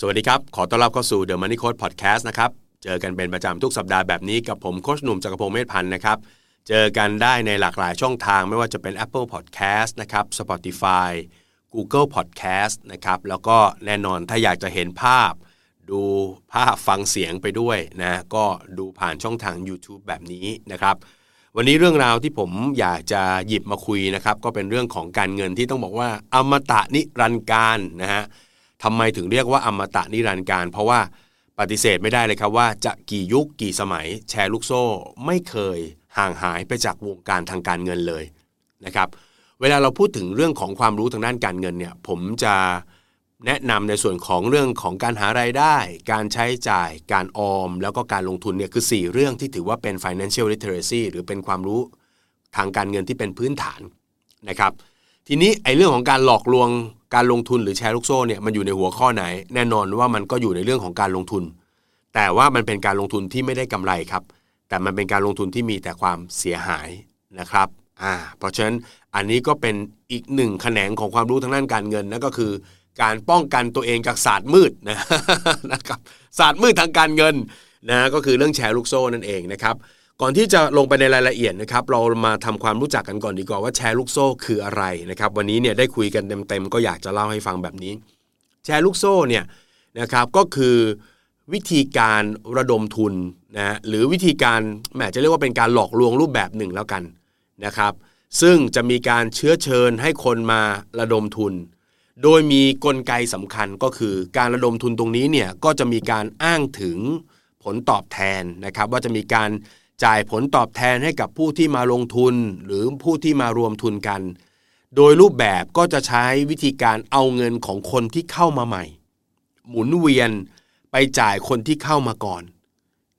สวัสดีครับ ขอต้อนรับเข้าสู่ The Money Code Podcast นะครับ เจอกันเป็นประจำทุกสัปดาห์แบบนี้กับผมโคชหนุ่มจักรพงศ์เมธพันธ์นะครับ เจอกันได้ในหลากหลายช่องทางไม่ว่าจะเป็น Apple Podcast นะครับ Spotify Google Podcast นะครับแล้วก็แน่นอนถ้าอยากจะเห็นภาพ ดูภาพฟังเสียงไปด้วยนะก็ดูผ่านช่องทาง YouTube แบบนี้นะครับวันนี้เรื่องราวที่ผมอยากจะหยิบมาคุยนะครับก็เป็นเรื่องของการเงินที่ต้องบอกว่าอมตะนิรันดร์การนะฮะ ทำไมถึงเรียกว่าอมตะนิรันดร์การ เพราะว่าปฏิเสธไม่ได้เลยครับว่าจะกี่ยุคกี่สมัยแชร์ลูกโซ่ ไม่เคยห่างหายไปจากวงการทางการเงินเลยนะครับเวลาเราพูดถึงเรื่องของความรู้ทางด้านการเงินเนี่ยผมจะแนะนำในส่วนของเรื่องของการหารายได้ การใช้จ่าย การออม แล้วก็การลงทุนเนี่ยคือ 4 เรื่องที่ถือว่าเป็น financial literacy หรือเป็นความรู้ทางการเงินที่เป็นพื้นฐานนะครับ ทีนี้ไอ้เรื่องของการหลอกลวง การลงทุนหรือแชร์ลูกโซ่เนี่ยมันอยู่ในหัวข้อไหน แน่นอนว่ามันก็อยู่ในเรื่องของการลงทุน แต่ว่ามันเป็นการลงทุนที่ไม่ได้กำไรครับ แต่มันเป็นการลงทุนที่มีแต่ความเสียหายนะครับอ่าเพราะฉะนั้นอันนี้ก็เป็นอีกหนึ่งแขนงของความรู้ทางด้านการเงินนั่นก็คือ การป้องกันตัวเองจากศาสตร์มืดนะนะครับศาสตร์มืดทางการเงินนะก็คือเรื่องแชร์ลูกโซ่นั่นเองนะครับ ก่อนที่จะลงไปในรายละเอียดนะครับเรามาทำความรู้จักกันก่อนดีกว่าว่าแชร์ลูกโซ่คืออะไรนะครับวันนี้เนี่ยได้คุยกันเต็มๆก็อยากจะเล่าให้ฟังแบบนี้ แชร์ลูกโซ่เนี่ยนะครับก็คือวิธีการระดมทุนนะหรือวิธีการแหมจะเรียกว่าเป็นการหลอกลวงรูปแบบหนึ่งแล้วกันนะครับ ซึ่งจะมีการเชื้อเชิญให้คนมาระดมทุน โดยมีกลไกสำคัญก็คือการระดมทุนตรงนี้เนี่ยก็จะมีการอ้างถึงผลตอบแทนนะครับ ว่าจะมีการ จ่ายผลตอบแทนให้กับผู้ที่มาลงทุน หรือผู้ที่มารวมทุนกัน โดยรูปแบบก็จะใช้วิธีการเอาเงินของคนที่เข้ามาใหม่ หมุนเวียนไปจ่ายคนที่เข้ามาก่อน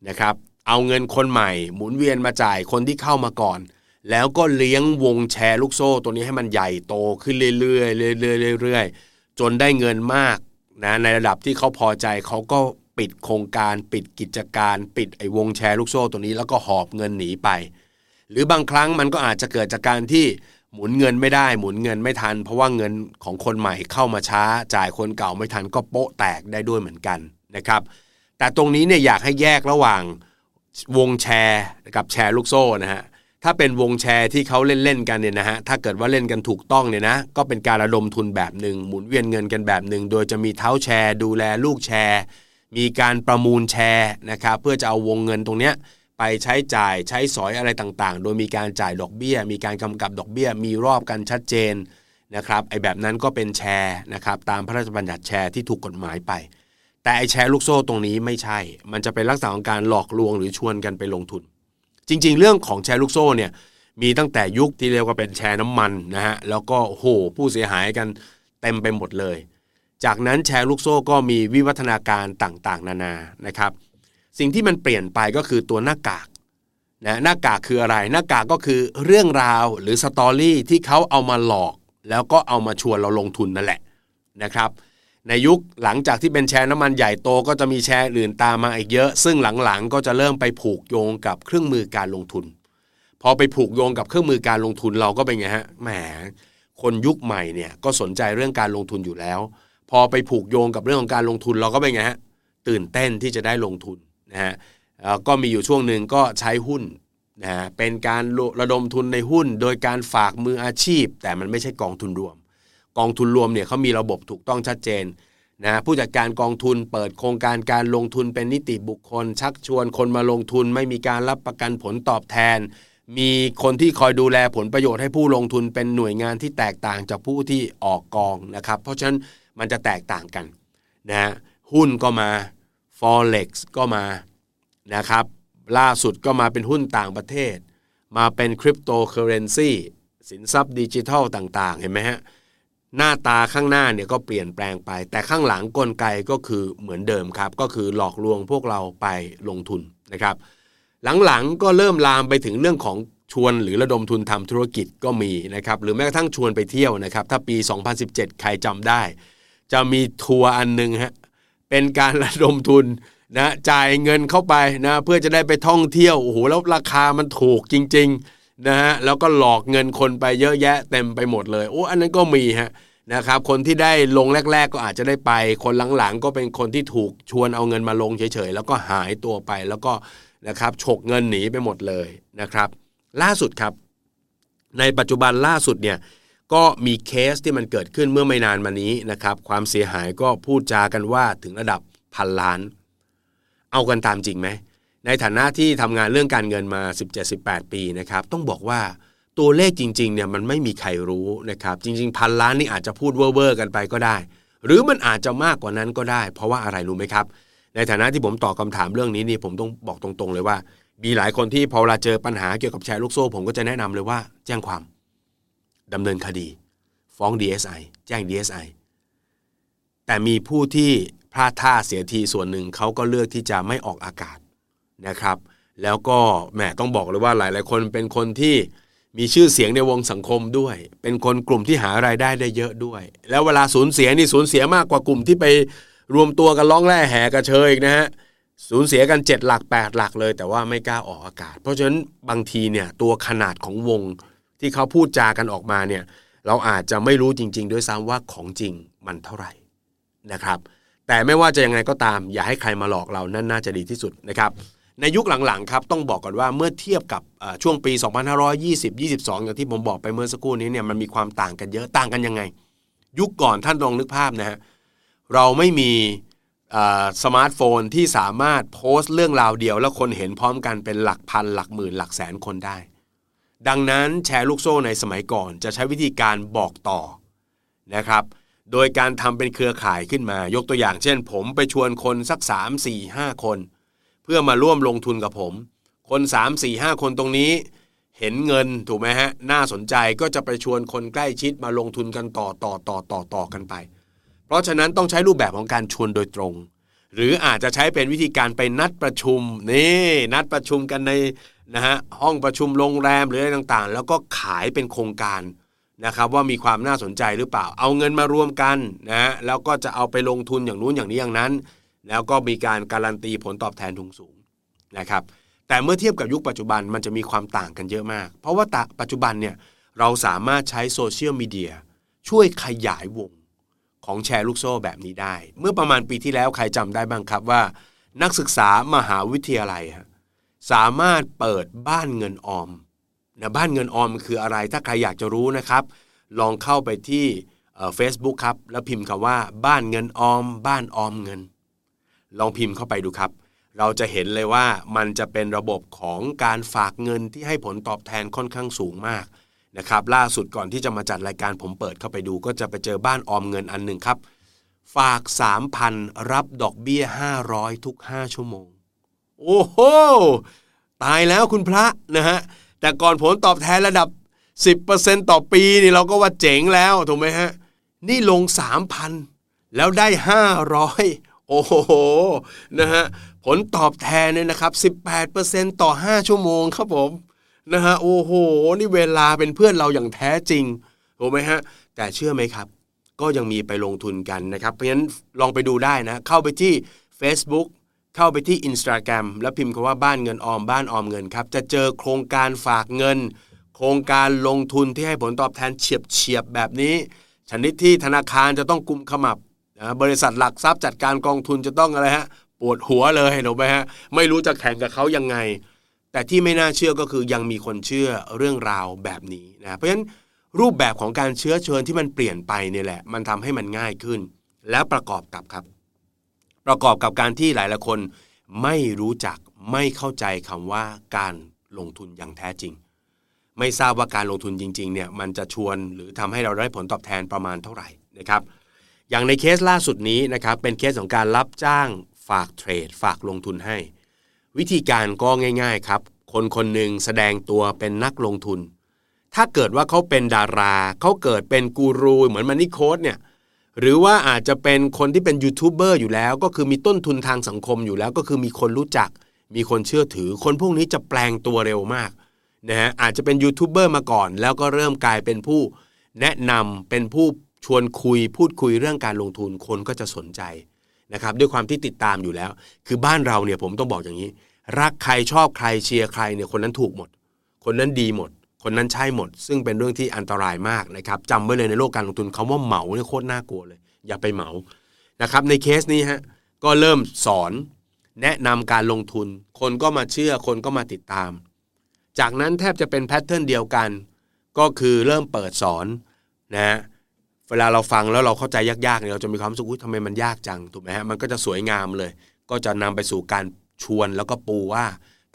นะครับ เอาเงินคนใหม่ หมุนเวียนมาจ่ายคนที่เข้ามาก่อน แล้วก็เลี้ยงวงแชร์ลูกโซ่ตัวนี้ให้มันใหญ่โตขึ้นเรื่อยๆเรื่อยๆเรื่อยๆจนได้เงินมากนะในระดับที่เขาพอใจเขาก็ ปิดโครงการ ปิดกิจการ ปิดไอ้วงแชร์ลูกโซ่ตัวนี้ แล้วก็หอบเงินหนีไป หรือบางครั้งมันก็อาจจะเกิดจากการที่หมุนเงินไม่ได้หมุนเงินไม่ทัน เพราะว่าเงินของคนใหม่เข้ามาช้า จ่ายคนเก่าไม่ทันก็โป๊ะแตกได้ด้วยเหมือนกันนะครับ แต่ตรงนี้เนี่ยอยากให้แยกระหว่างวงแชร์กับแชร์ลูกโซ่นะฮะถ้าเป็นวงแชร์ที่เขาเล่นๆกันเนี่ยนะฮะถ้าเกิดว่าเล่นกันถูกต้องเนี่ยนะก็เป็นการระดมทุนแบบหนึ่งหมุนเวียนเงินกันแบบหนึ่งโดยจะมีเท้าแชร์ ดูแลลูกแชร์ มีการประมูลแชร์นะครับเพื่อจะเอาวงเงินตรงเนี้ยไปใช้จ่ายใช้สอยอะไรต่างๆ โดยมีการจ่ายดอกเบี้ย มีการกำกับดอกเบี้ย มีรอบกันชัดเจนนะครับไอ้แบบนั้นก็เป็นแชร์นะครับตามพระราชบัญญัติแชร์ที่ถูกกฎหมายไป แต่ไอ้แชร์ลูกโซ่ตรงนี้ไม่ใช่ มันจะเป็นลักษณะของการหลอกลวงหรือชวนกันไปลงทุน จริง ๆ เรื่องของแชร์ลูกโซ่เนี่ยมีตั้งแต่ยุคที่เรียกว่าเป็นแชร์น้ำมันนะฮะแล้วก็โหผู้เสียหายกันเต็มไปหมดเลย จากนั้นแชร์ลูกโซ่ก็มีวิวัฒนาการต่างๆ นานานะครับ สิ่งที่มันเปลี่ยนไปก็คือตัวหน้ากากนะหน้ากากคืออะไร หน้ากากก็คือเรื่องราวหรือสตอรี่ที่เขาเอามาหลอก แล้วก็เอามาชวนเราลงทุนนั่นแหละนะครับในยุคหลังจากที่เป็นแชร์น้ำมันใหญ่โตก็จะมีแชร์อื่นตามมาอีกเยอะ ซึ่งหลังๆ ก็จะเริ่มไปผูกโยงกับเครื่องมือการลงทุน พอไปผูกโยงกับเครื่องมือการลงทุนเราก็เป็นไงฮะแหมคนยุคใหม่เนี่ยก็สนใจเรื่องการลงทุนอยู่แล้ว พอไปผูกโยงกับเรื่องของการลงทุนเราก็เป็นไงฮะตื่นเต้นที่จะได้ลงทุนนะฮะก็มีอยู่ช่วงหนึ่งก็ใช้หุ้นนะฮะเป็นการระดมทุนในหุ้น โดยการฝากมืออาชีพ แต่มันไม่ใช่กองทุนรวม กองทุนรวมเนี่ยเขามีระบบถูกต้องชัดเจนนะผู้จัดการกองทุนเปิดโครงการการลงทุนเป็นนิติบุคคล ชักชวนคนมาลงทุนไม่มีการรับประกันผลตอบแทน มีคนที่คอยดูแลผลประโยชน์ให้ผู้ลงทุนเป็นหน่วยงานที่แตกต่างจากผู้ที่ออกกองนะครับ เพราะฉะนั้น มันจะแตกต่างกันนะหุ้นก็มา forex ก็มานะครับ ล่าสุดก็มาเป็นหุ้นต่างประเทศ มาเป็นคริปโตเคอเรนซีสินทรัพย์ดิจิทัลต่าง ๆ เห็นไหมฮะ หน้าตาข้างหน้าเนี่ยก็เปลี่ยนแปลงไป แต่ข้างหลังกลไกก็คือเหมือนเดิมครับ ก็คือหลอกลวงพวกเราไปลงทุนนะครับ หลังๆก็เริ่มลามไปถึงเรื่องของชวนหรือระดมทุนทำธุรกิจก็มีนะครับ หรือแม้กระทั่งชวนไปเที่ยวนะครับ ถ้าปี 2017 ใครจำได้ จะมีทัวร์อันหนึ่งฮะเป็นการระดมทุนนะจ่ายเงินเข้าไปนะเพื่อจะได้ไปท่องเที่ยวโอ้โหแล้วราคามันถูกจริงๆนะฮะแล้วก็หลอกเงินคนไปเยอะแยะเต็มไปหมดเลยโอ้อันนั้นก็มีฮะนะครับคนที่ได้ลงแรก ๆ ก็อาจจะได้ไป คนหลังๆ ก็เป็นคนที่ถูกชวนเอาเงินมาลงเฉยๆแล้วก็หายตัวไปแล้วก็นะครับฉกเงินหนีไปหมดเลยนะครับ ล่าสุดครับ ในปัจจุบันล่าสุดเนี่ย ก็มีเคสที่มันเกิดขึ้นเมื่อไม่นานมานี้นะครับ ความเสียหายก็พูดจากันว่าถึงระดับพันล้าน เอากันตามจริงไหม ในฐานะที่ทำงานเรื่องการเงินมา 17-18 ปีนะครับ ต้องบอกว่าตัวเลขจริงๆเนี่ยมันไม่มีใครรู้นะครับ จริง ๆ พันล้านนี่อาจจะพูดเว่อร์กันไปก็ได้ หรือมันอาจจะมากกว่านั้นก็ได้ เพราะว่าอะไรรู้ไหมครับ ในฐานะที่ผมตอบคาถามเรื่องนี้นี่ผมต้องบอกตรงๆเลยว่า มีหลายคนที่พอเวลาเจอปัญหาเกี่ยวกับแชร์ลูกโซ่ ผมก็จะแนะนำเลยว่าแจ้งความ ดำเนินคดี ฟ้อง DSI แจ้ง DSI แต่มีผู้ที่พลาดท่าเสียทีส่วนหนึ่งเขาก็เลือกที่จะไม่ออกอากาศนะครับ แล้วก็แหมต้องบอกเลยว่าหลาย ๆ คนเป็นคนที่มีชื่อเสียงในวงสังคมด้วย เป็นคนกลุ่มที่หารายได้ได้เยอะด้วย แล้วเวลาสูญเสียนี่สูญเสียมากกว่ากลุ่มที่ไปรวมตัวกันร้องแร่แห่กระเชยอีกนะฮะสูญเสียกัน 7 หลัก 8 หลักเลย แต่ว่าไม่กล้าออกอากาศ เพราะฉะนั้นบางทีเนี่ยตัวขนาดของวง ที่เขาพูดจากันออกมาเนี่ยเราอาจจะไม่รู้จริง ๆ ด้วยซ้ำว่าของจริงมันเท่าไหร่นะครับ แต่ไม่ว่าจะยังไงก็ตาม อย่าให้ใครมาหลอกเรานั่นน่าจะดีที่สุดนะครับ ในยุคหลังๆครับต้องบอกก่อนว่าเมื่อเทียบกับช่วงปี 2520-22 อย่างที่ผมบอกไปเมื่อสักครู่นี้เนี่ยมันมีความต่างกันเยอะต่างกันยังไง ยุคก่อนท่านลองนึกภาพนะฮะเราไม่มีสมาร์ทโฟนที่สามารถโพสต์เรื่องราวเดียว แล้วคนเห็นพร้อมกันเป็นหลักพันหลักหมื่นหลักแสนคนได้ ดังนั้นแชร์ลูกโซ่ในสมัยก่อนจะใช้วิธีการบอกต่อนะครับ โดยการทำเป็นเครือข่ายขึ้นมายกตัวอย่างเช่น ผมไปชวนคนสัก 3 4 5 คน เพื่อมาร่วมลงทุนกับผม คน 3 4 5 คนตรงนี้ เห็นเงินถูกไหมฮะ น่าสนใจก็จะไปชวนคนใกล้ชิดมาลงทุนกันต่อต่อต่อต่อต่อกันไป เพราะฉะนั้นต้องใช้รูปแบบของการชวนโดยตรง หรืออาจจะใช้เป็นวิธีการไปนัดประชุมนี่นัดประชุมกันใน นะฮะห้องประชุมโรงแรมหรืออะไรต่างๆ แล้วก็ขายเป็นโครงการนะครับว่ามีความน่าสนใจหรือเปล่า เอาเงินมารวมกันนะฮะแล้วก็จะเอาไปลงทุนอย่างนู้นอย่างนี้อย่างนั้น แล้วก็มีการการันตีผลตอบแทนทุงสูงนะครับแต่เมื่อเทียบกับยุคปัจจุบันมันจะมีความต่างกันเยอะมาก เพราะว่าปัจจุบันเนี่ยเราสามารถใช้โซเชียลมีเดียช่วยขยายวงของแชร์ลูกโซ่แบบนี้ได้ เมื่อประมาณปีที่แล้วใครจำได้บ้างครับว่า นักศึกษามหาวิทยาลัย สามารถเปิดบ้านเงินออมนะบ้านเงินออมคืออะไรถ้าใครอยากจะรู้นะครับ ลองเข้าไปที่เฟซบุ๊กครับ แล้วพิมพ์คำว่า บ้านเงินออม บ้านออมเงิน ลองพิมพ์เข้าไปดูครับ เราจะเห็นเลยว่ามันจะเป็นระบบของการฝากเงินที่ให้ผลตอบแทนค่อนข้างสูงมากนะครับ ล่าสุดก่อนที่จะมาจัดรายการผมเปิดเข้าไปดู ก็จะไปเจอบ้านออมเงินอันหนึ่งครับ ฝาก 3,000 รับดอกเบี้ย 500 ทุก 5 ชั่วโมง โอ้โห ตายแล้วคุณพระนะฮะ แต่ก่อนผลตอบแทนระดับ 10%ต่อปีนี่เราก็ว่าเจ๋งแล้วถูกไหมฮะ นี่ลง 3,000 แล้วได้ 500 โอ้โห นะฮะ ผลตอบแทนเนี่ยนะครับ 18%ต่อ 5 ชั่วโมงครับผม นะฮะ โอ้โห นี่เวลาเป็นเพื่อนเราอย่างแท้จริงถูกไหมฮะ แต่เชื่อไหมครับ ก็ยังมีไปลงทุนกันนะครับ เพราะฉะนั้นลองไปดูได้นะ เข้าไปที่ Facebook เข้าไปที่ Instagram แล้วพิมพ์คำว่าบ้านเงินออมบ้านออมเงินครับ จะเจอโครงการฝากเงิน โครงการลงทุนที่ให้ผลตอบแทนเฉียบเฉียบแบบนี้ ชนิดที่ธนาคารจะต้องกุมขมับบริษัทหลักทรัพย์จัดการกองทุนจะต้องอะไรฮะปวดหัวเลยถูกไหมฮะไม่รู้จะแข่งกับเขายังไง แต่ที่ไม่น่าเชื่อก็คือยังมีคนเชื่อเรื่องราวแบบนี้นะเพราะฉะนั้นรูปแบบของการเชื้อเชิญที่มันเปลี่ยนไปเนี่ยแหละ มันทำให้มันง่ายขึ้น แล้วประกอบกับครับ ประกอบกับการที่หลายๆคนไม่รู้จักไม่เข้าใจคำว่าการลงทุนอย่างแท้จริง ไม่ทราบว่าการลงทุนจริงๆเนี่ยมันจะชวนหรือทำให้เราได้ผลตอบแทนประมาณเท่าไหร่นะครับ อย่างในเคสล่าสุดนี้นะครับเป็นเคสของการรับจ้างฝากเทรด ฝากลงทุนให้ วิธีการก็ง่าย ๆครับ คนคนหนึ่งแสดงตัวเป็นนักลงทุน ถ้าเกิดว่าเขาเป็นดารา เขาเกิดเป็นกูรูเหมือนมันนี่โค้ดเนี่ย หรือว่าอาจจะเป็นคนที่เป็นยูทูบเบอร์อยู่แล้ว ก็คือมีต้นทุนทางสังคมอยู่แล้ว ก็คือมีคนรู้จัก มีคนเชื่อถือ คนพวกนี้จะแปลงตัวเร็วมากนะฮะอาจจะเป็นยูทูบเบอร์มาก่อน แล้วก็เริ่มกลายเป็นผู้แนะนำเป็นผู้ชวนคุย พูดคุยเรื่องการลงทุนคนก็จะสนใจนะครับด้วยความที่ติดตามอยู่แล้ว คือบ้านเราเนี่ยผมต้องบอกอย่างนี้ รักใครชอบใครเชียร์ใครเนี่ยคนนั้นถูกหมด คนนั้นดีหมด คนนั้นใช่หมด ซึ่งเป็นเรื่องที่อันตรายมากนะครับจำไว้เลยในโลกการลงทุนคาว่าเหมาเนี่ยโคตรน่ากลัวเลย อย่าไปเหมานะครับในเคสนี้ฮะก็เริ่มสอนแนะนำการลงทุน คนก็มาเชื่อคนก็มาติดตาม จากนั้นแทบจะเป็นแพทเทิร์นเดียวกัน ก็คือเริ่มเปิดสอนนะเวลาเราฟังแล้วเราเข้าใจยากๆเนี่ยเราจะมีความรู้สึกทำไมมันยากจังถูกไหมฮะมันก็จะสวยงามเลย ก็จะนำไปสู่การชวนแล้วก็ปูว่า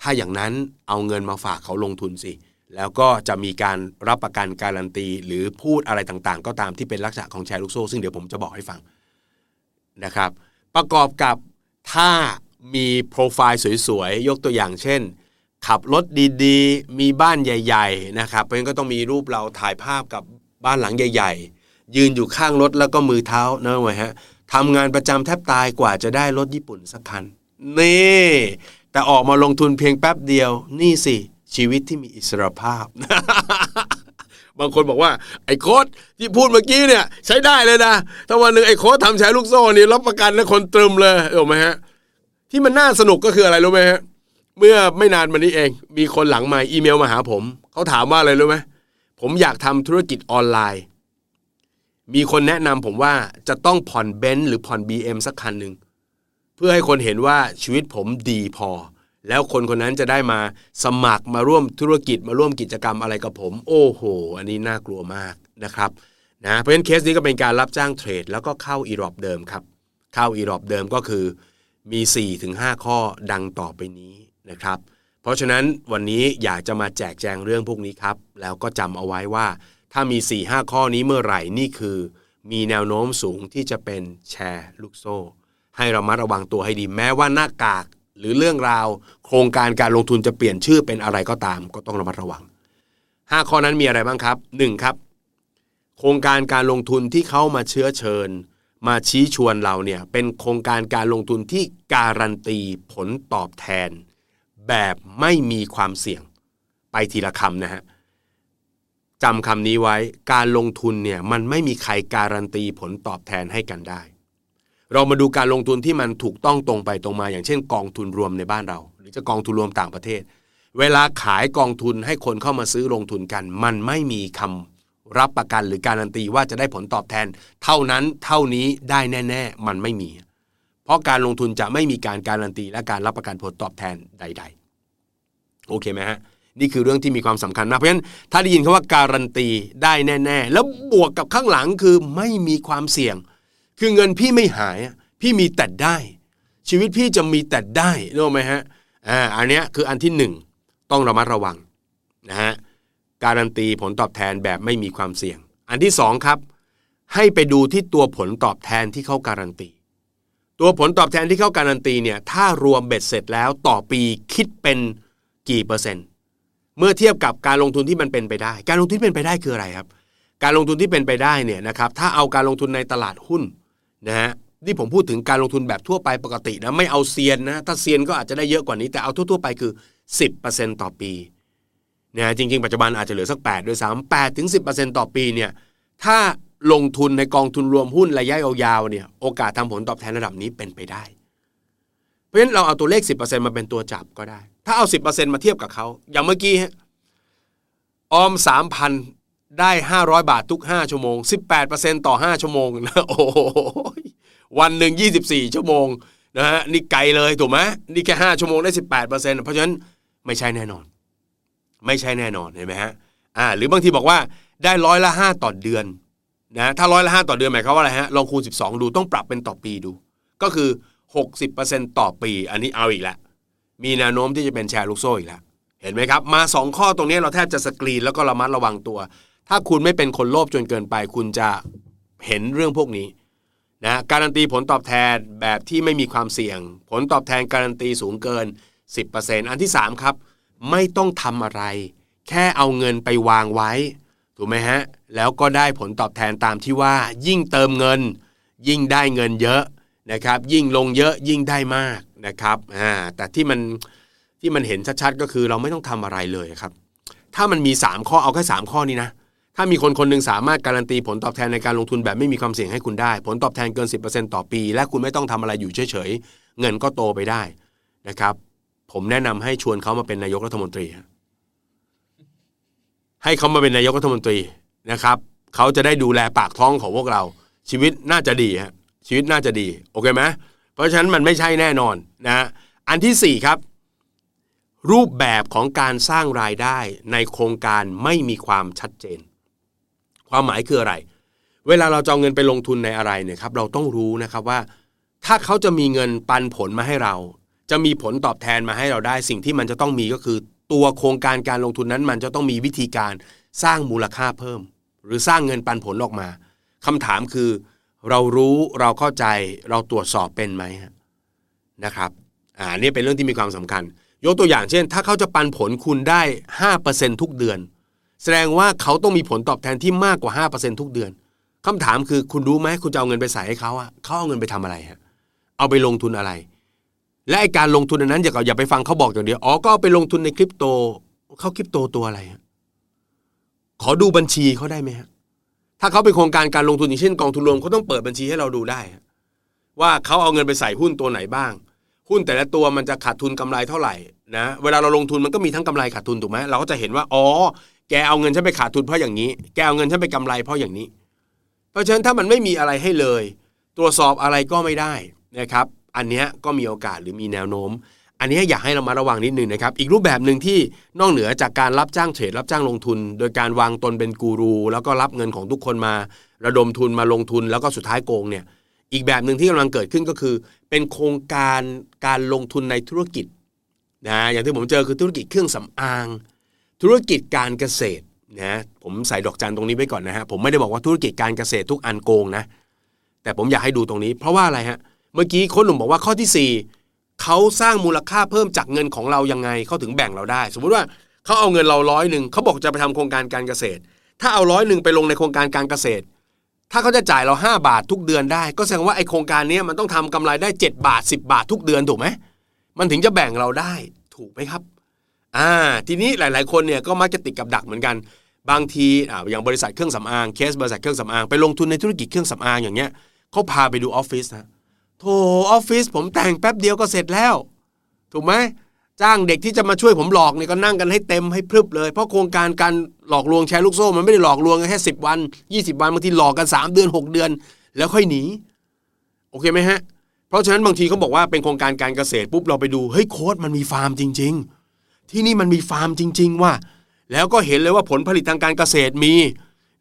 ถ้าอย่างนั้นเอาเงินมาฝากเขาลงทุนสิ แล้วก็จะมีการรับประกันการันตี หรือพูดอะไรต่างๆ ก็ตามที่เป็นลักษณะของแชร์ลูกโซ่ ซึ่งเดี๋ยวผมจะบอกให้ฟังนะครับ ประกอบกับถ้ามีโปรไฟล์สวยๆ ยกตัวอย่างเช่น ขับรถดีๆ มีบ้านใหญ่ ๆ นะครับเพราะฉะนั้นก็ต้องมีรูปเราถ่ายภาพกับบ้านหลังใหญ่ ๆ ยืนอยู่ข้างรถแล้วก็มือเท้านะไว้ฮะทำงานประจำแทบตายกว่าจะได้รถญี่ปุ่นสักคันนี่แต่ออกมาลงทุนเพียงแป๊บเดียวนี่สิ ชีวิตที่มีอิสรภาพ บางคนบอกว่า ไอ้โค้ดที่พูดเมื่อกี้เนี่ย ใช้ได้เลยนะถ้าวันหนึ่งไอ้โค้ดทำใช้ลูกโซ่นี่รับประกันนะคนตรึมเลยถูกไหมฮะ ที่มันน่าสนุกก็คืออะไรรู้ไหมฮะเมื่อไม่นานมานี้เอง มีคนหลังมาอีเมลมาหาผม เขาถามว่าอะไรรู้ไหมผมอยากทำธุรกิจออนไลน์ มีคนแนะนำผมว่าจะต้องผ่อนเบนซ์หรือผ่อน BM สักคันหนึ่งเพื่อให้คนเห็นว่าชีวิตผมดีพอ แล้วคนคนนั้นจะได้มาสมัครมาร่วมธุรกิจมาร่วมกิจกรรมอะไรกับผม โอ้โห อันนี้น่ากลัวมากนะครับนะเพราะฉะนั้นเคสนี้ก็เป็นการรับจ้างเทรด แล้วก็เข้าอีรอบเดิมครับเข้าอีรอบเดิมก็คือมี 4-5 ข้อดังต่อไปนี้นะครับ เพราะฉะนั้นวันนี้อยากจะมาแจกแจงเรื่องพวกนี้ครับ แล้วก็จำเอาไว้ว่า ถ้ามี 4-5 ข้อนี้เมื่อไหร่นี่คือ มีแนวโน้มสูงที่จะเป็นแชร์ลูกโซ่ ให้เรามาระวังตัวให้ดีแม้ว่าหน้ากาก หรือเรื่องราว โครงการการลงทุนจะเปลี่ยนชื่อเป็นอะไรก็ตาม ก็ต้องระมัดระวัง 5 ข้อนั้นมีอะไรบ้างครับ 1. ครับ โครงการการลงทุนที่เขามาเชื้อเชิญ มาชี้ชวนเราเนี่ยเป็นโครงการการลงทุนที่การันตีผลตอบแทน แบบไม่มีความเสี่ยงไปทีละคำนะฮะจำคำนี้ไว้การลงทุนเนี่ยมันไม่มีใครการันตีผลตอบแทนให้กันได้ เรามาดูการลงทุนที่มันถูกต้องตรงไปตรงมา อย่างเช่น กองทุนรวมในบ้านเรา หรือจะกองทุนรวมต่างประเทศ เวลาขายกองทุนให้คนเข้ามาซื้อลงทุนกัน มันไม่มีคำรับประกันหรือการันตีว่าจะได้ผลตอบแทน เท่านั้นเท่านี้ได้แน่ ๆ มันไม่มี เพราะการลงทุนจะไม่มีการการันตีและการรับประกันผลตอบแทนใด ๆ โอเคไหมฮะนี่คือเรื่องที่มีความสำคัญมากเพราะฉะนั้นถ้าได้ยินคาว่าการันตีได้แน่ ๆ แล้วบวกกับข้างหลังคือไม่มีความเสี่ยง คือเงินพี่ไม่หายพี่มีแต่ได้ ชีวิตพี่จะมีแต่ได้รู้ไหมฮะอ่าอันนี้คืออันที่หนึ่งต้องระมัดระวังนะฮะการันตีผลตอบแทนแบบไม่มีความเสี่ยง อันที่สองครับ ให้ไปดูที่ตัวผลตอบแทนที่เขาการันตี ตัวผลตอบแทนที่เขาการันตีเนี่ยถ้ารวมเบ็ดเสร็จแล้วต่อปีคิดเป็นกี่เปอร์เซ็นต์ เมื่อเทียบกับการลงทุนที่มันเป็นไปได้ การลงทุนที่เป็นไปได้คืออะไรครับ การลงทุนที่เป็นไปได้เนี่ยนะครับถ้าเอาการลงทุนในตลาดหุ้น นะฮะนี่ผมพูดถึงการลงทุนแบบทั่วไปปกตินะไม่เอาเซียนนะถ้าเซียนก็อาจจะได้เยอะกว่านี้แต่เอาทั่วๆไปคือ 10%ต่อปีนะจริงๆ ปัจจุบันอาจจะเหลือสัก 8 ด้วยซ้ำ8ถึง 10%ต่อปีเนี่ยถ้าลงทุนในกองทุนรวมหุ้นระยะยาวๆเนี่ยโอกาสทำผลตอบแทนระดับนี้เป็นไปได้ เพราะฉะนั้นเราเอาตัวเลข 10%มาเป็นตัวจับก็ได้ ถ้าเอาสิบเปอร์เซ็นมาเทียบกับเขาอย่างเมื่อกี้ออมสามพัน ได้ห้าร้อยบาททุกห้าชั่วโมงสิบแปดเปอร์เซ็นต่อห้าชั่วโมงนะโอ้วันหนึ่งยี่สิบสี่ชั่วโมงนะฮะนี่ไกลเลยถูกไหมนี่แค่ห้าชั่วโมงได้สิบแปดเปอร์เซ็นเพราะฉะนั้นไม่ใช่แน่นอน ไม่ใช่แน่นอนเห็นไหมฮะอ่าหรือบางทีบอกว่าได้ร้อยละห้าต่อเดือนนะถ้าร้อยละห้าต่อเดือนหมายความว่าอะไรฮะลองคูณสิบสองดูต้องปรับเป็นต่อปีดู ก็คือหกสิบเปอร์เซ็นต่อปี อันนี้เอาอีกแล้วมีแนวโน้มที่จะเป็นแชร์ลูกโซ่อีกแล้วเห็นไหมครับมา 2 ข้อตรงนี้เราแทบจะสกรีนแล้วก็ระมัดระวังตัว ถ้าคุณไม่เป็นคนโลภจนเกินไป คุณจะเห็นเรื่องพวกนี้นะการันตีผลตอบแทนแบบที่ไม่มีความเสี่ยง ผลตอบแทนการันตีสูงเกิน 10%อันที่ 3 ครับ ไม่ต้องทำอะไร แค่เอาเงินไปวางไว้ ถูกไหมฮะ แล้วก็ได้ผลตอบแทนตามที่ว่า ยิ่งเติมเงิน ยิ่งได้เงินเยอะนะครับ ยิ่งลงเยอะยิ่งได้มากนะครับอ่าแต่ที่มันที่มันเห็นชัดๆก็คือเราไม่ต้องทำอะไรเลยครับ ถ้ามันมี 3 ข้อเอาแค่3ข้อนี้นะ ถ้ามีคนคนหนึ่งสามารถการันตีผลตอบแทนในการลงทุนแบบไม่มีความเสี่ยงให้คุณได้ ผลตอบแทนเกิน 10%ต่อปี และคุณไม่ต้องทำอะไรอยู่เฉยๆ เงินก็โตไปได้นะครับ ผมแนะนำให้ชวนเขามาเป็นนายกรัฐมนตรี ให้เขามาเป็นนายกรัฐมนตรีนะครับเขาจะได้ดูแลปากท้องของพวกเรา ชีวิตน่าจะดีฮะชีวิตน่าจะดีโอเคไหมเพราะฉะนั้นมันไม่ใช่แน่นอนนะอันที่สี่ครับรูปแบบของการสร้างรายได้ในโครงการไม่มีความชัดเจน ความหมายคืออะไร เวลาเราจะเอาเงินไปลงทุนในอะไรเนี่ยครับเราต้องรู้นะครับว่า ถ้าเขาจะมีเงินปันผลมาให้เรา จะมีผลตอบแทนมาให้เราได้ สิ่งที่มันจะต้องมีก็คือ ตัวโครงการการลงทุนนั้น มันจะต้องมีวิธีการสร้างมูลค่าเพิ่ม หรือสร้างเงินปันผลออกมาคำถามคือ เรารู้เราเข้าใจเราตรวจสอบเป็นไหมนะครับอ่านี่เป็นเรื่องที่มีความสำคัญ ยกตัวอย่างเช่น ถ้าเขาจะปันผลคุณได้5%ทุกเดือน แสดงว่าเขาต้องมีผลตอบแทนที่มากกว่า 5%ทุกเดือนคำถามคือคุณรู้ไหมคุณจะเอาเงินไปใส่ให้เขาอะเขาเอาเงินไปทำอะไรฮะเอาไปลงทุนอะไร และไอการลงทุนนั้นอย่าอย่าไปฟังเขาบอกอย่างเดียวอ๋อก็เอาไปลงทุนในคริปโตเขาคริปโตตัวอะไรฮะขอดูบัญชีเขาได้ไหมฮะถ้าเขาเป็นโครงการการลงทุนอย่างเช่นกองทุนรวมเขาต้องเปิดบัญชีให้เราดูได้ ว่าเขาเอาเงินไปใส่หุ้นตัวไหนบ้าง หุ้นแต่ละตัวมันจะขาดทุนกำไรเท่าไหร่นะเวลาเราลงทุนมันก็มีทั้งกำไรขาดทุนถูกไหมเราก็จะเห็นว่าอ๋อ แกเอาเงินฉันไปขาดทุนเพราะอย่างนี้ แกเอาเงินฉันไปกำไรเพราะอย่างนี้ เพราะฉะนั้นถ้ามันไม่มีอะไรให้เลย ตรวจสอบอะไรก็ไม่ได้นะครับ อันนี้ก็มีโอกาสหรือมีแนวโน้ม อันนี้อยากให้เรามาระวังนิดนึงนะครับ อีกรูปแบบหนึ่งที่นอกเหนือจากการรับจ้างเทรดรับจ้างลงทุน โดยการวางตนเป็นกูรู แล้วก็รับเงินของทุกคนมา ระดมทุนมาลงทุนแล้วก็สุดท้ายโกงเนี่ยอีกแบบหนึ่งที่กำลังเกิดขึ้นก็คือ เป็นโครงการการลงทุนในธุรกิจนะอย่างที่ผมเจอคือธุรกิจเครื่องสำอาง ธุรกิจการเกษตรนะผมใส่ดอกจันตรงนี้ไว้ก่อนนะฮะผมไม่ได้บอกว่าธุรกิจการเกษตรทุกอันโกงนะแต่ผมอยากให้ดูตรงนี้ เพราะว่าอะไรฮะเมื่อกี้โค้ชหนุ่มบอกว่าข้อที่ 4เขาสร้างมูลค่าเพิ่มจากเงินของเรายังไงเขาถึงแบ่งเราได้ สมมุติว่าเขาเอาเงินเราร้อยหนึ่งเขาบอกจะไปทำโครงการการเกษตร ถ้าเอาร้อยหนึ่งไปลงในโครงการการเกษตร ถ้าเขาจะจ่ายเรา 5 บาททุกเดือนได้ ก็แสดงว่าไอโครงการนี้มันต้องทำกำไรได้ 7 บาท 10 บาททุกเดือนถูกไหมมันถึงจะแบ่งเราได้ถูกไหมครับ อ่าทีนี้หลาย ๆ คนเนี่ยก็มักจะติดกับดักเหมือนกัน บางทีอ่าอย่างบริษัทเครื่องสำอางเคสบริษัทเครื่องสำอางไปลงทุนในธุรกิจเครื่องสำอางอย่างเงี้ยเขาพาไปดูออฟฟิศนะโถออฟฟิศผมแต่งแป๊บเดียวก็เสร็จแล้ว ถูกไหมจ้างเด็กที่จะมาช่วยผมหลอกเนี่ยก็นั่งกันให้เต็มให้พรึบเลย เพราะโครงการการหลอกลวงแชร์ลูกโซ่มันไม่ได้หลอกลวงแค่สิบวัน 20 วันบางทีหลอกกัน 3 เดือน 6 เดือน แล้วค่อยหนี โอเคไหมฮะ เพราะฉะนั้นบางทีเขาบอกว่าเป็นโครงการการเกษตรปุ๊บเราไปดูเฮ้ยโค้ดมันมีฟาร์มจริง ๆ ที่นี่มันมีฟาร์มจริง ๆ ว่าแล้วก็เห็นเลยว่าผลผลิตทางการเกษตรมี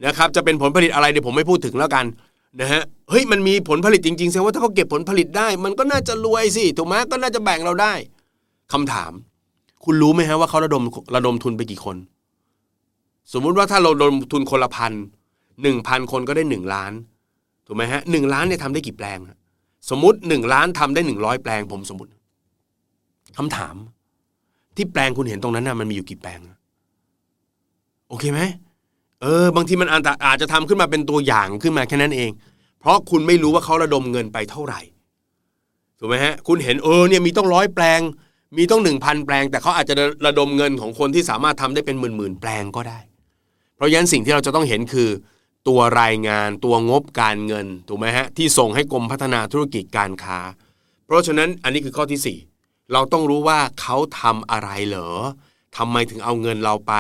นะครับจะเป็นผลผลิตอะไรเดี๋ยวผมไม่พูดถึงแล้วกันนะฮะเฮ้ยมันมีผลผลิตจริงๆแสดงว่าถ้าเขาเก็บผลผลิตได้ มันก็น่าจะรวยสิถูกไหมก็น่าจะแบ่งเราได้คำถาม คุณรู้ไหมฮะว่าเขาระดมระดมทุนไปกี่คน สมมุติว่าถ้าเราระดมทุนคนละพันหนึ่งพันคนก็ได้หนึ่งล้านถูกไหมฮะหนึ่งล้านเนี่ยทำได้กี่แปลง สมมติหนึ่งล้านทำได้หนึ่งร้อยแปลงผมสมมติคำถาม ที่แปลงคุณเห็นตรงนั้นน่ะมันมีอยู่กี่แปลง โอเคไหมเออ บางทีมันอาจจะทำขึ้นมาเป็นตัวอย่างขึ้นมาแค่นั้นเอง เพราะคุณไม่รู้ว่าเขาระดมเงินไปเท่าไหร่ถูกไหมฮะคุณเห็นเออเนี่ยมีต้องร้อยแปลง มีต้องหนึ่งพันแปลง แต่เขาอาจจะระดมเงินของคนที่สามารถทำได้เป็นหมื่นหมื่นแปลงก็ได้ เพราะฉะนั้นสิ่งที่เราจะต้องเห็นคือ ตัวรายงานตัวงบการเงินถูกไหมฮะที่ส่งให้กรมพัฒนาธุรกิจการค้า เพราะฉะนั้นอันนี้คือข้อที่4 เราต้องรู้ว่าเขาทำอะไรเหรอทำไมถึงเอาเงินเราไป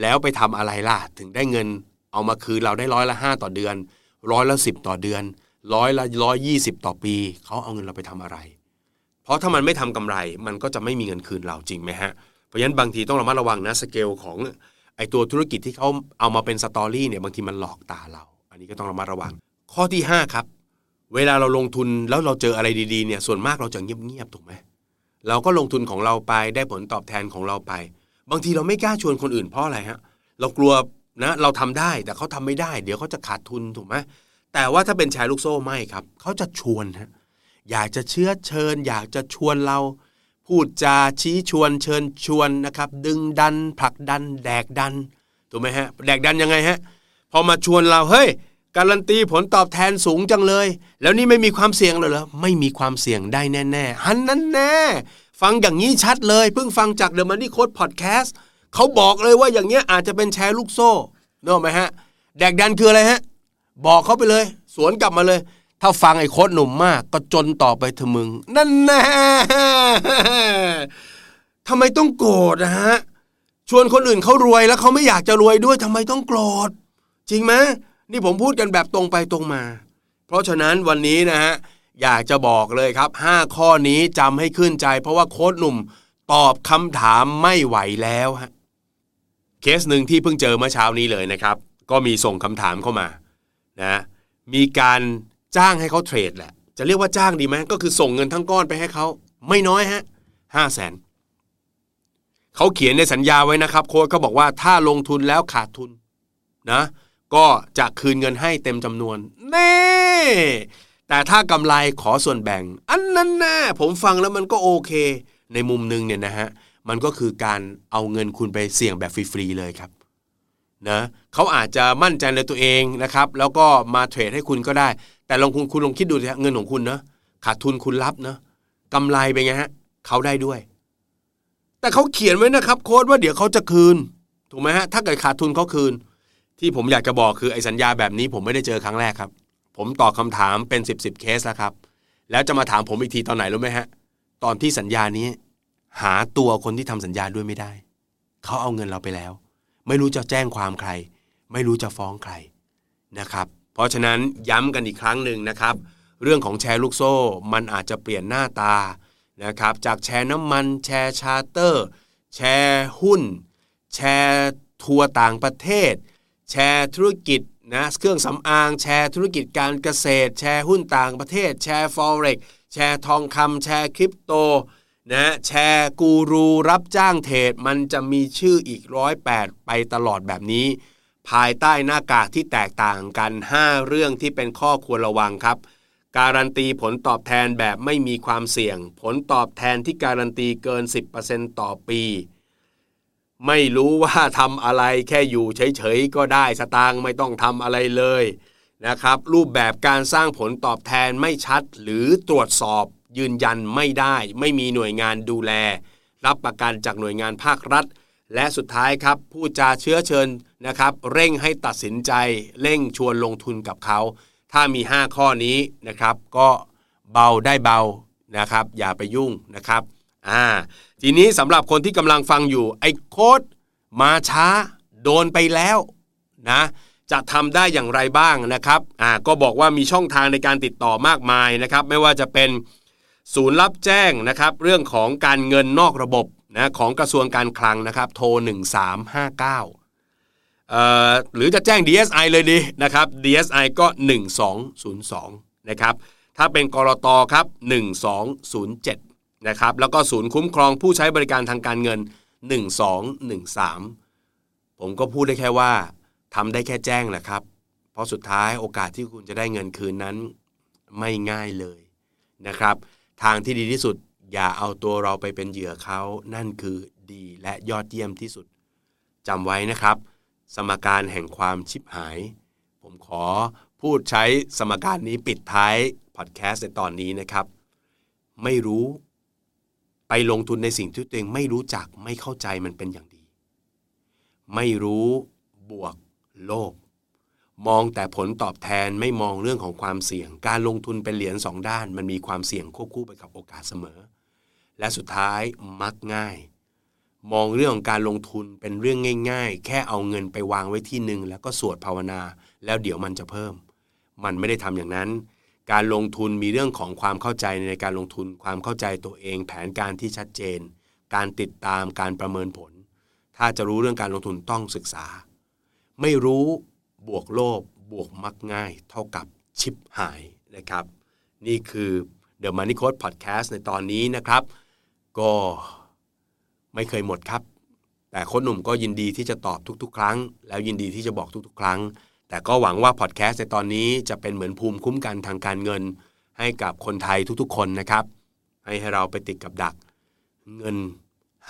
แล้วไปทำอะไรล่ะ ถึงได้เงินเอามาคืนเราได้ร้อยละห้าต่อเดือน ร้อยละสิบต่อเดือน ร้อยละร้อยยี่สิบต่อปี เขาเอาเงินเราไปทำอะไร เพราะถ้ามันไม่ทำกำไร มันก็จะไม่มีเงินคืนเราจริงไหมฮะ เพราะฉะนั้นบางทีต้องระมัดระวังนะสเกลของไอตัวธุรกิจที่เขาเอามาเป็นสตอรี่เนี่ยบางทีมันหลอกตาเรา อันนี้ก็ต้องระมัดระวัง ข้อที่ 5 ครับ เวลาเราลงทุนแล้วเราเจออะไรดีๆเนี่ยส่วนมากเราจะเงียบๆถูกไหม เราก็ลงทุนของเราไปได้ผลตอบแทนของเราไป บางทีเราไม่กล้าชวนคนอื่นเพราะอะไรฮะเรากลัวนะเราทำได้แต่เขาทำไม่ได้ เดี๋ยวเขาจะขาดทุนถูกไหมแต่ว่าถ้าเป็นแชร์ลูกโซ่ไม่ครับเขาจะชวนฮะอยากจะเชื้อเชิญ อยากจะชวนเรา พูดจาชี้ชวนเชิญชวนนะครับ ดึงดันผลักดัน แดกดันถูกไหมฮะแดกดันยังไงฮะพอมาชวนเราเฮ้ย การันตีผลตอบแทนสูงจังเลย แล้วนี่ไม่มีความเสี่ยงเลยเหรอไม่มีความเสี่ยงได้แน่ๆหันนั้นแน่ ฟังอย่างนี้ชัดเลยเพิ่งฟังจาก The Money Code Podcast เขาบอกเลยว่าอย่างเงี้ยอาจจะเป็นแชร์ลูกโซ่เนอะไหมฮะ แดกดันคืออะไรฮะ บอกเขาไปเลย สวนกลับมาเลย ถ้าฟังไอ้โคตรหนุ่มมาก ก็จนต่อไปเถอะมึง นั่นแน่ทำไมต้องโกรธนะฮะชวนคนอื่นเขารวยแล้วเขาไม่อยากจะรวยด้วยทำไมต้องโกรธจริงไหม นี่ผมพูดกันแบบตรงไปตรงมา เพราะฉะนั้นวันนี้นะฮะอยากจะบอกเลยครับ 5 ข้อนี้จำให้ขึ้นใจ เพราะว่าโค้ดหนุ่มตอบคำถามไม่ไหวแล้วฮะเคสหนึ่งที่เพิ่งเจอเมื่อเช้านี้เลยนะครับ ก็มีส่งคำถามเข้ามานะมีการจ้างให้เขาเทรดแหละ จะเรียกว่าจ้างดีไหมก็คือส่งเงินทั้งก้อนไปให้เขาไม่น้อยฮะห้าแสนเขาเขียนในสัญญาไว้นะครับ โค้ดเขาบอกว่าถ้าลงทุนแล้วขาดทุนนะ ก็จะคืนเงินให้เต็มจำนวนเน่แต่ถ้ากำไรขอส่วนแบ่ง อันนั้นแน่ผมฟังแล้วมันก็โอเค ในมุมหนึงเนี่ยนะฮะมันก็คือการเอาเงินคุณไปเสี่ยงแบบฟรีๆเลยครับนะเขาอาจจะมั่นใจในตัวเองนะครับ แล้วก็มาเทรดให้คุณก็ได้ แต่ลองคุณคุณลองคิดดูสิฮะเงินของคุณนะขาดทุนคุณรับนะกำไรเป็นไงฮะเขาได้ด้วย แต่เขาเขียนไว้นะครับ โค้ดว่าเดี๋ยวเขาจะคืนถูกไหมฮะถ้าเกิดขาดทุนเขาคืน ที่ผมอยากจะบอกคือไอ้สัญญาแบบนี้ผมไม่ได้เจอครั้งแรกครับ ผมตอบคำถามเป็น 10บสเคสแล้วครับ แล้วจะมาถามผมอีกทีตอนไหนรู้ไหมฮะ ตอนที่สัญญานี้ หาตัวคนที่ทำสัญญาด้วยไม่ได้ เขาเอาเงินเราไปแล้ว ไม่รู้จะแจ้งความใคร ไม่รู้จะฟ้องใครนะครับ เพราะฉะนั้นย้ำกันอีกครั้งหนึ่งนะครับ เรื่องของแชร์ลูกโซ่ มันอาจจะเปลี่ยนหน้าตานะครับ จากแชร์น้ำมัน แชร์ชาร์เตอร์ แชร์หุ้น แชร์ทัวร์ต่างประเทศ แชร์ธุรกิจนะเครื่องสำอางแชร์ธุรกิจการเกษตร แชร์หุ้นต่างประเทศ แชร์ forex แชร์ทองคำแชร์คริปโตนะแชร์กูรูรับจ้างเทรดมันจะมีชื่ออีกร้อยแปดไปตลอดแบบนี้ ภายใต้หน้ากากที่แตกต่างกัน 5 เรื่องที่เป็นข้อควรระวังครับ การันตีผลตอบแทนแบบไม่มีความเสี่ยง ผลตอบแทนที่การันตีเกิน 10%ต่อปี ไม่รู้ว่าทำอะไรแค่อยู่เฉยๆก็ได้สตางค์ไม่ต้องทำอะไรเลยนะครับ รูปแบบการสร้างผลตอบแทนไม่ชัด หรือตรวจสอบยืนยันไม่ได้ ไม่มีหน่วยงานดูแล รับประกันจากหน่วยงานภาครัฐ และสุดท้ายครับผู้จาเชื้อเชิญนะครับ เร่งให้ตัดสินใจ เร่งชวนลงทุนกับเขา ถ้ามี 5 ข้อนี้นะครับ ก็เบาได้เบานะครับ อย่าไปยุ่งนะครับ อ่าทีนี้สำหรับคนที่กำลังฟังอยู่ไอ้โค้ดมาช้า โดนไปแล้วนะจะทำได้อย่างไรบ้างนะครับอ่าก็บอกว่ามีช่องทางในการติดต่อมากมายนะครับ ไม่ว่าจะเป็นศูนย์รับแจ้งนะครับ เรื่องของการเงินนอกระบบนะของกระทรวงการคลังนะครับ โทร 1359เอ่อหรือจะแจ้ง DSI เลยดีนะครับ DSI ก็ 1202 นะครับ ถ้าเป็นกรตครับ 1207 นะครับแล้วก็ศูนย์คุ้มครองผู้ใช้บริการทางการเงิน 1213 ผมก็พูดได้แค่ว่าทำได้แค่แจ้งแหละครับ เพราะสุดท้ายโอกาสที่คุณจะได้เงินคืนนั้นไม่ง่ายเลยนะครับ ทางที่ดีที่สุดอย่าเอาตัวเราไปเป็นเหยื่อเขานั่นคือดีและยอดเยี่ยมที่สุดจำไว้นะครับ สมการแห่งความชิบหาย ผมขอพูดใช้สมการนี้ปิดท้ายพอดแคสต์ในตอนนี้นะครับ ไม่รู้ ลงทุนในสิ่งที่ตัวเองไม่รู้จักไม่เข้าใจมันเป็นอย่างดี ไม่รู้บวกโลภมองแต่ผลตอบแทนไม่มองเรื่องของความเสี่ยง การลงทุนเป็นเหรียญสองด้าน มันมีความเสี่ยงควบคู่ไปกับโอกาสเสมอ และสุดท้ายมักง่าย มองเรื่องของการลงทุนเป็นเรื่องง่าย ๆ แค่เอาเงินไปวางไว้ที่หนึ่งแล้วก็สวดภาวนา แล้วเดี๋ยวมันจะเพิ่ม มันไม่ได้ทำอย่างนั้น การลงทุนมีเรื่องของความเข้าใจในการลงทุน ความเข้าใจตัวเอง แผนการที่ชัดเจน การติดตามการประเมินผล ถ้าจะรู้เรื่องการลงทุนต้องศึกษา ไม่รู้บวกโลภบวกมักง่าย เท่ากับชิปหายนะครับ นี่คือ The Money Code Podcast ในตอนนี้นะครับ ก็ไม่เคยหมดครับ แต่โค้ชหนุ่มก็ยินดีที่จะตอบทุก ๆ ครั้ง แล้วยินดีที่จะบอกทุก ๆ ครั้ง แต่ก็หวังว่าพอดแคสต์ในตอนนี้จะเป็นเหมือนภูมิคุ้มกันทางการเงิน ให้กับคนไทยทุกๆ คนนะครับ ให้ให้เราไปติดกับดัก เงิน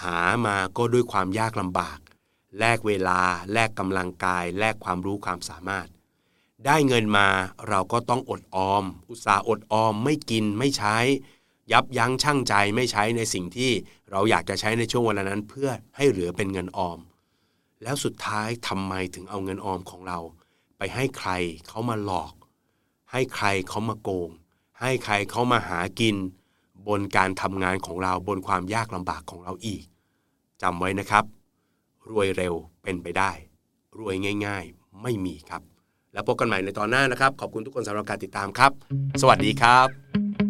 หามาก็ด้วยความยากลำบาก แลกเวลา แลกกำลังกาย แลกความรู้ความสามารถ ได้เงินมาเราก็ต้องอดออม อุตสาห์อดออม ไม่กินไม่ใช้ ยับยั้งชั่งใจไม่ใช้ในสิ่งที่เราอยากจะใช้ในช่วงเวลานั้น เพื่อให้เหลือเป็นเงินออม แล้วสุดท้ายทำไมถึงเอาเงินออมของเรา ให้ใครเขามาหลอก ให้ใครเขามาโกง ให้ใครเขามาหากิน บนการทำงานของเราบนความยากลำบากของเราอีกจำไว้นะครับ รวยเร็วเป็นไปได้ รวยง่าย ๆ ไม่มีครับ แล้วพบกันใหม่ในตอนหน้านะครับ ขอบคุณทุกคนสำหรับการติดตามครับ สวัสดีครับ